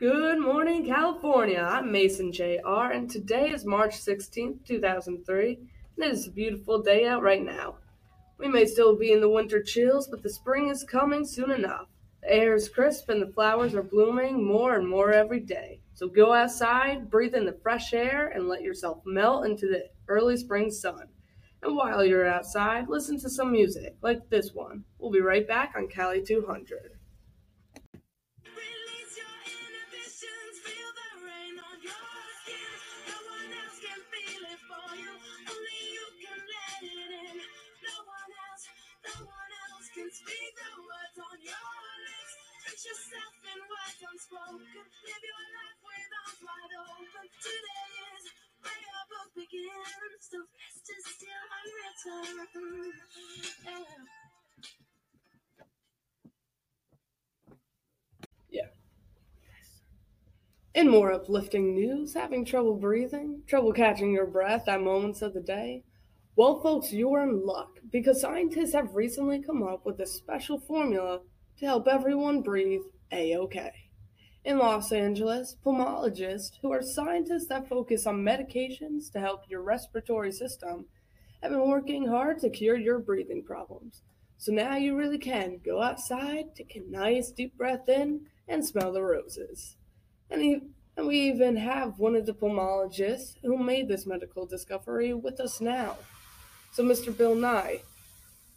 Good morning, California. I'm Mason Jr., and today is March 16th, 2003, and it is a beautiful day out right now. We may still be in the winter chills, but the spring is coming soon enough. The air is crisp and the flowers are blooming more and more every day. So go outside, breathe in the fresh air, and let yourself melt into the early spring sun. And while you're outside, listen to some music, like this one. We'll be right back on Cali 200. In more uplifting news, having trouble breathing, trouble catching your breath at moments of the day? Well, folks, you're in luck because scientists have recently come up with a special formula to help everyone breathe A OK. In Los Angeles, pulmonologists, who are scientists that focus on medications to help your respiratory system, have been working hard to cure your breathing problems. So now you really can go outside, take a nice deep breath in, and smell the roses. And, he, and we even have one of the pulmonologists who made this medical discovery with us now. So, Mr. Bill Nye,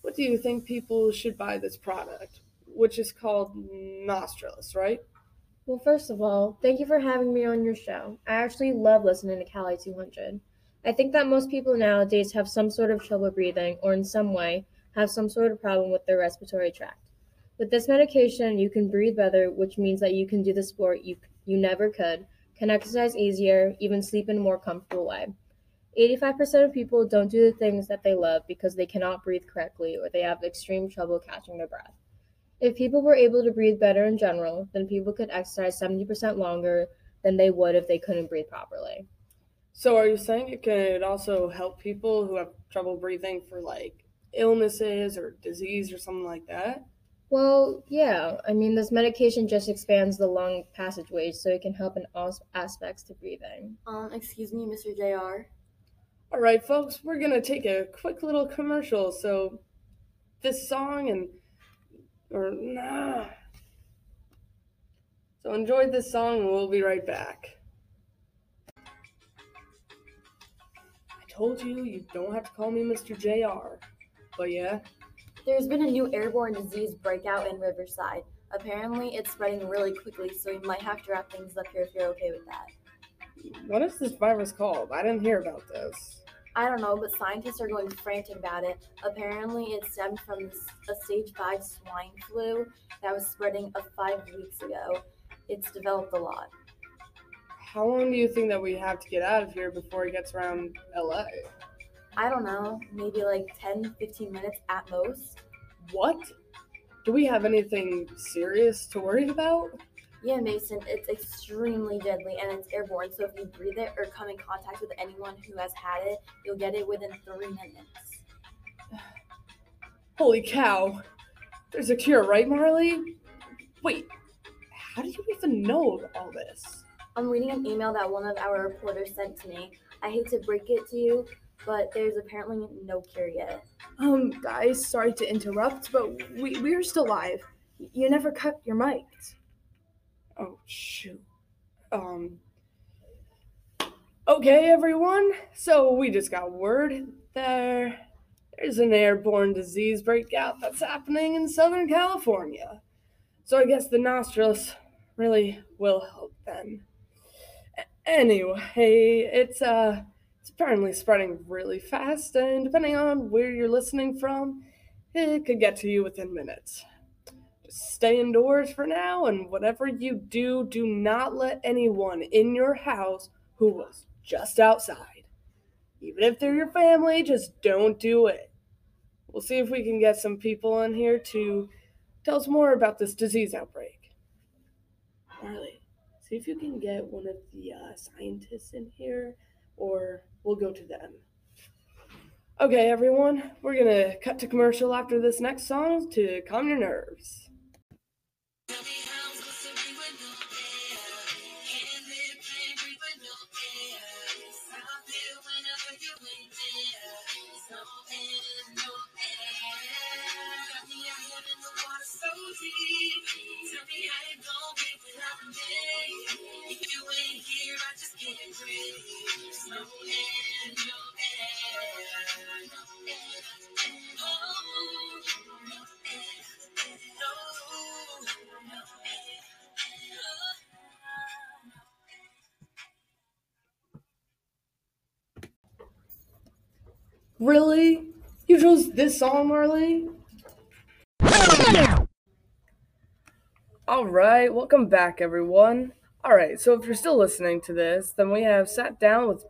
what do you think people should buy this product, which is called Nostrils, right? Well, first of all, thank you for having me on your show. I actually love listening to Cali 200. I think that most people nowadays have some sort of trouble breathing or in some way have some sort of problem with their respiratory tract. With this medication, you can breathe better, which means that you can do the sport you, you never could, can exercise easier, even sleep in a more comfortable way. 85% of people don't do the things that they love because they cannot breathe correctly or they have extreme trouble catching their breath. If people were able to breathe better in general, then people could exercise 70% longer than they would if they couldn't breathe properly. So, are you saying it could also help people who have trouble breathing for like illnesses or disease or something like that? Well, yeah, I mean, this medication just expands the lung passageways so it can help in all aspects to breathing. Um, excuse me, Mr. JR. All right, folks, we're gonna take a quick little commercial. So, this song and or nah. So enjoy this song, and we'll be right back. I told you you don't have to call me Mr. Jr. But yeah, There's been a new airborne disease breakout in Riverside. Apparently, it's spreading really quickly, so we might have to wrap things up here if you're okay with that. what is this virus called? I didn't hear about this. I don't know, but scientists are going frantic about it. Apparently, it stemmed from a stage 5 swine flu that was spreading a five weeks ago. It's developed a lot. How long do you think that we have to get out of here before it gets around LA? I don't know, maybe like 10, 15 minutes at most. What? Do we have anything serious to worry about? Yeah, Mason, it's extremely deadly and it's airborne, so if you breathe it or come in contact with anyone who has had it, you'll get it within three minutes. Holy cow! There's a cure, right, Marley? Wait, how do you even know all this? I'm reading an email that one of our reporters sent to me. I hate to break it to you, but there's apparently no cure yet. Um, guys, sorry to interrupt, but we, we're still live. You never cut your mics. Oh, shoot. Um. Okay, everyone. So we just got word there. There's an airborne disease breakout that's happening in Southern California. So I guess the nostrils really will help then. A- Anyway, it's uh apparently spreading really fast and depending on where you're listening from, it could get to you within minutes. Just stay indoors for now and whatever you do, do not let anyone in your house who was just outside. Even if they're your family, just don't do it. We'll see if we can get some people in here to tell us more about this disease outbreak. Marley, see if you can get one of the uh, scientists in here, or we'll go to them. Okay, everyone, we're gonna cut to commercial after this next song to calm your nerves. Really? You chose this song, Marley? All right, welcome back, everyone. All right, so if you're still listening to this, then we have sat down with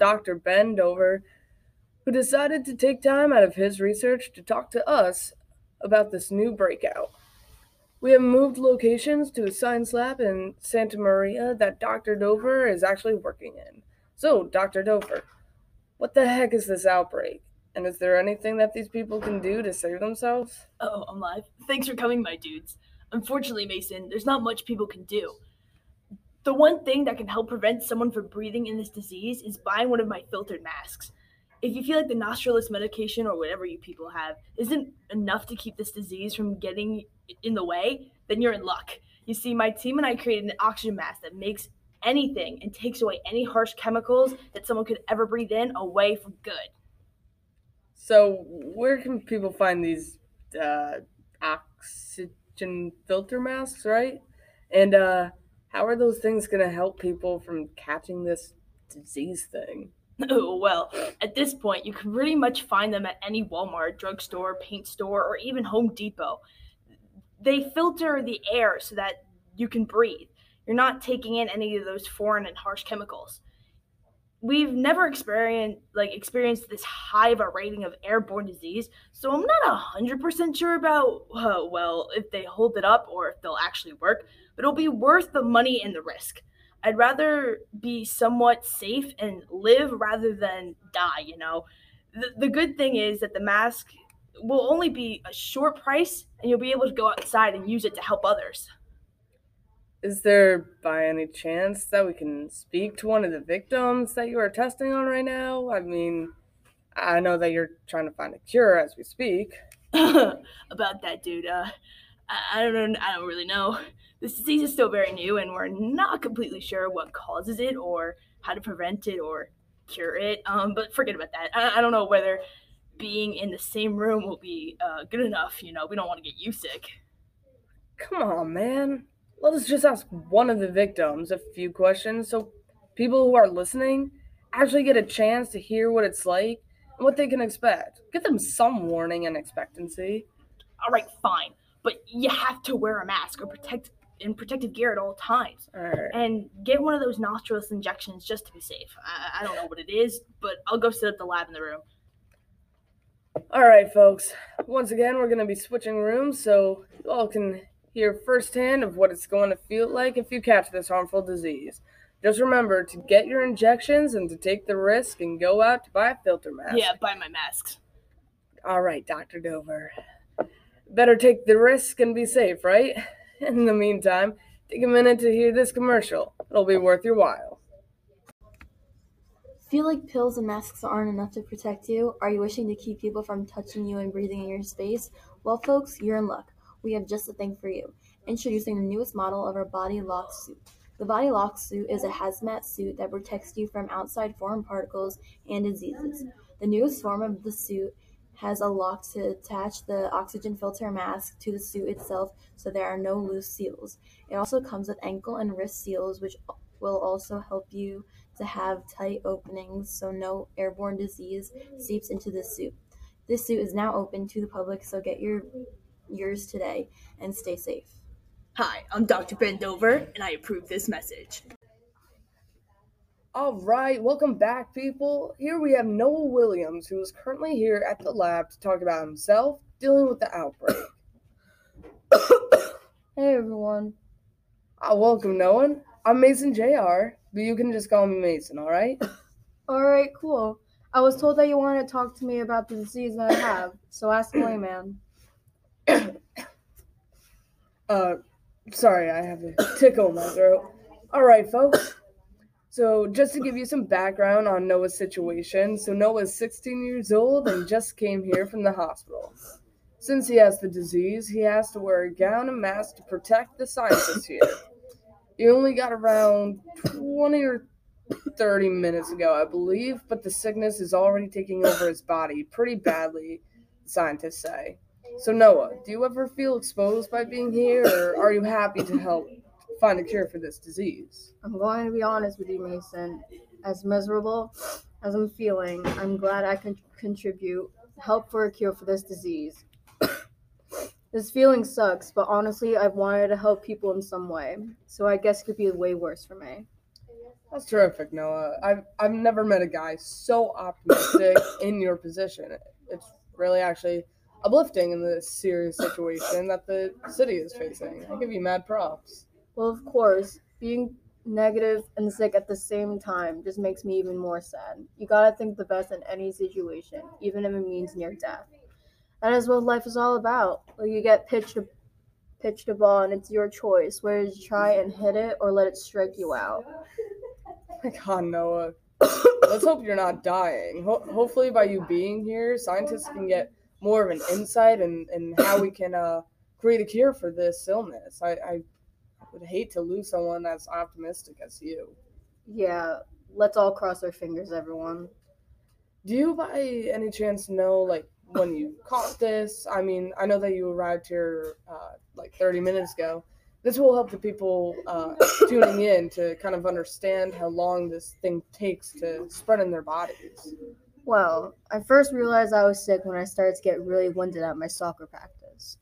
Dr. Ben Dover, who decided to take time out of his research to talk to us about this new breakout. We have moved locations to a science lab in Santa Maria that Dr. Dover is actually working in. So, Dr. Dover, what the heck is this outbreak? And is there anything that these people can do to save themselves? Oh, I'm live. Thanks for coming, my dudes. Unfortunately, Mason, there's not much people can do. The one thing that can help prevent someone from breathing in this disease is buying one of my filtered masks. If you feel like the nostrilless medication or whatever you people have isn't enough to keep this disease from getting in the way, then you're in luck. You see, my team and I created an oxygen mask that makes anything and takes away any harsh chemicals that someone could ever breathe in away for good. So, where can people find these uh, oxygen filter masks, right? And uh, how are those things going to help people from catching this disease thing? Oh, well, at this point, you can pretty much find them at any Walmart, drugstore, paint store, or even Home Depot. They filter the air so that you can breathe. You're not taking in any of those foreign and harsh chemicals. We've never experienced like experienced this high of a rating of airborne disease, so I'm not hundred percent sure about uh, well if they hold it up or if they'll actually work. But it'll be worth the money and the risk. I'd rather be somewhat safe and live rather than die, you know. The, the good thing is that the mask will only be a short price and you'll be able to go outside and use it to help others. Is there, by any chance, that we can speak to one of the victims that you are testing on right now? I mean, I know that you're trying to find a cure as we speak. About that, dude, uh, I, I don't know, I don't really know. This disease is still very new and we're not completely sure what causes it or how to prevent it or cure it. Um, but forget about that. I, I don't know whether being in the same room will be uh, good enough. You know, we don't want to get you sick. Come on, man. Let us just ask one of the victims a few questions so people who are listening actually get a chance to hear what it's like and what they can expect. Give them some warning and expectancy. All right, fine, but you have to wear a mask or protect in protective gear at all times. And get one of those nostrilless injections just to be safe. I, I don't know what it is, but I'll go set up the lab in the room. All right, folks. Once again, we're going to be switching rooms so you all can hear firsthand of what it's going to feel like if you catch this harmful disease. Just remember to get your injections and to take the risk and go out to buy a filter mask. Yeah, buy my masks. All right, Dr. Dover. Better take the risk and be safe, right? In the meantime, take a minute to hear this commercial. It'll be worth your while. Feel like pills and masks aren't enough to protect you? Are you wishing to keep people from touching you and breathing in your space? Well, folks, you're in luck. We have just the thing for you. Introducing the newest model of our Body Lock suit. The Body Lock suit is a hazmat suit that protects you from outside foreign particles and diseases. The newest form of the suit has a lock to attach the oxygen filter mask to the suit itself so there are no loose seals. It also comes with ankle and wrist seals, which will also help you to have tight openings so no airborne disease seeps into the suit. This suit is now open to the public, so get your yours today and stay safe. Hi, I'm Dr. Ben Dover, and I approve this message. All right, welcome back, people. Here we have Noah Williams, who is currently here at the lab to talk about himself dealing with the outbreak. Hey everyone. Ah, welcome, Noah. I'm Mason Jr., but you can just call me Mason, all right? Alright, cool. I was told that you wanted to talk to me about the disease that I have, so ask away, man. Uh, sorry, I have a tickle in my throat. All right, folks. So, just to give you some background on Noah's situation, so Noah's 16 years old and just came here from the hospital. Since he has the disease, he has to wear a gown and mask to protect the scientists here. He only got around 20 or 30 minutes ago, I believe, but the sickness is already taking over his body pretty badly, scientists say. So, Noah, do you ever feel exposed by being here, or are you happy to help find a cure for this disease? I'm going to be honest with you, Mason. As miserable as I'm feeling, I'm glad I can contribute, help for a cure for this disease. this feeling sucks, but honestly, I've wanted to help people in some way, so I guess it could be way worse for me. That's terrific, Noah. I've I've never met a guy so optimistic in your position. It's really actually uplifting in this serious situation that the city is facing. I give you mad props. Well, of course, being negative and sick at the same time just makes me even more sad. You gotta think the best in any situation, even if it means near death. That is what life is all about. Well, you get pitched a pitched a ball and it's your choice whether to try and hit it or let it strike you out. My God, Noah. Let's hope you're not dying. Ho- hopefully, by you being here, scientists can get more of an insight in, in how we can uh, create a cure for this illness. I, I would hate to lose someone as optimistic as you. Yeah, let's all cross our fingers, everyone. Do you, by any chance, know like when you caught this? I mean, I know that you arrived here uh, like 30 minutes ago. This will help the people uh, tuning in to kind of understand how long this thing takes to spread in their bodies. Well, I first realized I was sick when I started to get really winded at my soccer practice.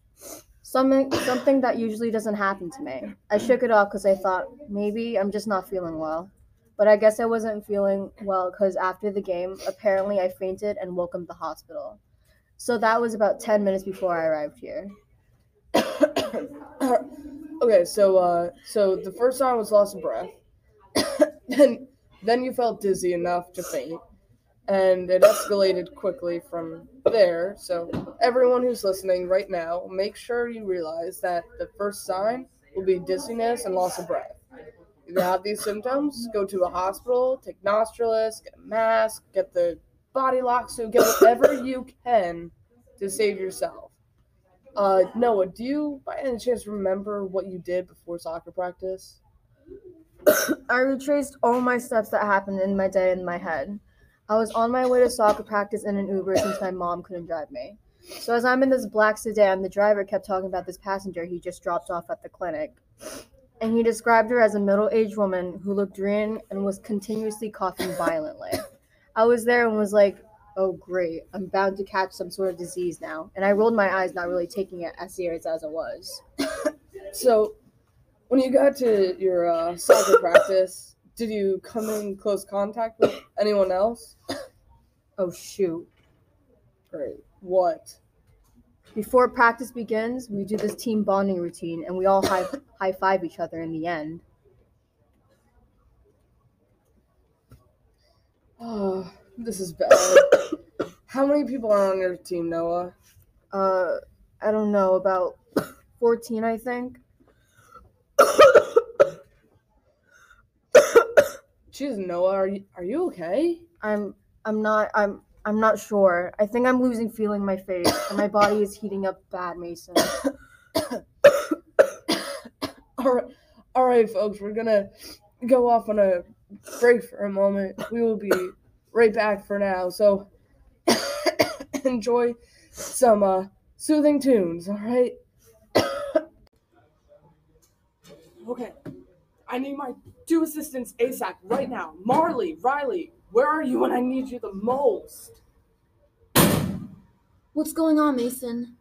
Something something that usually doesn't happen to me. I shook it off because I thought maybe I'm just not feeling well. But I guess I wasn't feeling well because after the game, apparently I fainted and woke up the hospital. So that was about 10 minutes before I arrived here. okay, so uh, so the first time was loss of breath, and then you felt dizzy enough to faint, and it escalated quickly from there. So everyone who's listening right now, make sure you realize that the first sign will be dizziness and loss of breath. If you have these symptoms, go to a hospital, take Nostralis, get a mask, get the body lock suit, get whatever you can to save yourself. Uh, Noah, do you by any chance remember what you did before soccer practice? I retraced all my steps that happened in my day in my head. I was on my way to soccer practice in an Uber since my mom couldn't drive me. So as I'm in this black sedan, the driver kept talking about this passenger he just dropped off at the clinic. And he described her as a middle-aged woman who looked green and was continuously coughing violently. I was there and was like, "Oh great, I'm bound to catch some sort of disease now." And I rolled my eyes, not really taking it as serious as it was. So, when you got to your uh, soccer practice, did you come in close contact with anyone else? Oh shoot. Great. What? Before practice begins, we do this team bonding routine and we all high high five each other in the end. Oh, this is bad. How many people are on your team, Noah? Uh I don't know, about 14 I think. Jeez, Noah, are you are you okay? I'm I'm not I'm I'm not sure. I think I'm losing feeling in my face and my body is heating up bad, Mason. all right, all right, folks, we're gonna go off on a break for a moment. We will be right back for now. So enjoy some uh, soothing tunes. All right. okay, I need my two assistants ASAP right now. Marley, Riley, where are you when I need you the most? What's going on, Mason?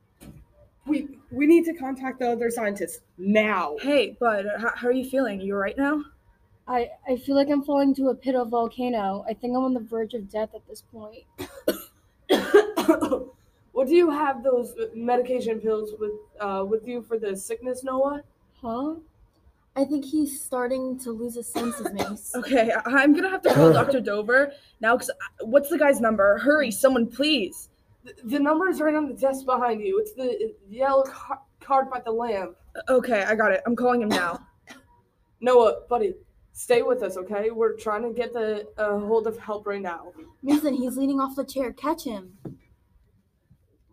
We we need to contact the other scientists now. Hey, bud, how, how are you feeling? You alright now? I, I feel like I'm falling to a pit of volcano. I think I'm on the verge of death at this point. well, do you have those medication pills with uh, with you for the sickness, Noah? Huh? I think he's starting to lose his senses, Mace. Okay, I- I'm gonna have to call Dr. Dover now because what's the guy's number? Hurry, someone, please. The, the number is right on the desk behind you. It's the yellow car- card by the lamp. Okay, I got it. I'm calling him now. Noah, buddy, stay with us, okay? We're trying to get the uh, hold of help right now. Mason, he's leaning off the chair. Catch him.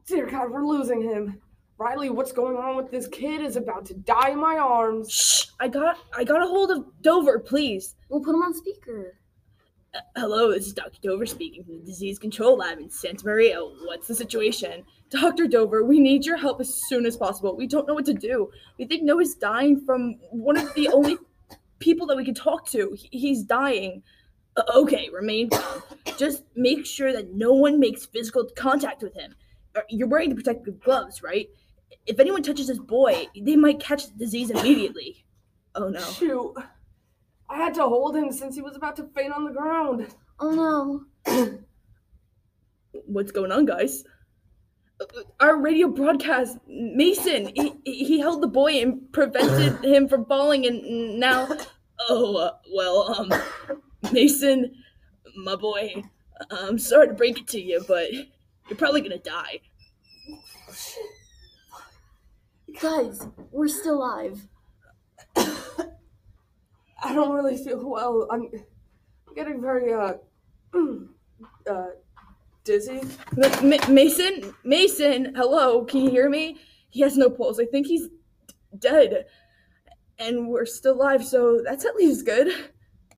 Dear God, we're losing him. Riley, what's going on with this kid? Is about to die in my arms. Shh! I got I got a hold of Dover, please. We'll put him on speaker. Uh, hello, this is Dr. Dover speaking from the Disease Control Lab in Santa Maria. What's the situation? Dr. Dover, we need your help as soon as possible. We don't know what to do. We think Noah's dying from one of the only people that we can talk to. He- he's dying. Uh, okay, remain calm. Just make sure that no one makes physical contact with him. Uh, You're wearing the protective gloves, right? If anyone touches this boy, they might catch the disease immediately. Oh no. Shoot. I had to hold him since he was about to faint on the ground. Oh no. What's going on, guys? Our radio broadcast, Mason, he, he held the boy and prevented him from falling, and now. Oh, uh, well, um, Mason, my boy, I'm sorry to break it to you, but you're probably gonna die. Guys, we're still alive. I don't really feel well. I'm getting very uh uh dizzy. Ma- Ma- Mason, Mason, hello, can you hear me? He has no pulse. I think he's d- dead, and we're still alive, so that's at least good.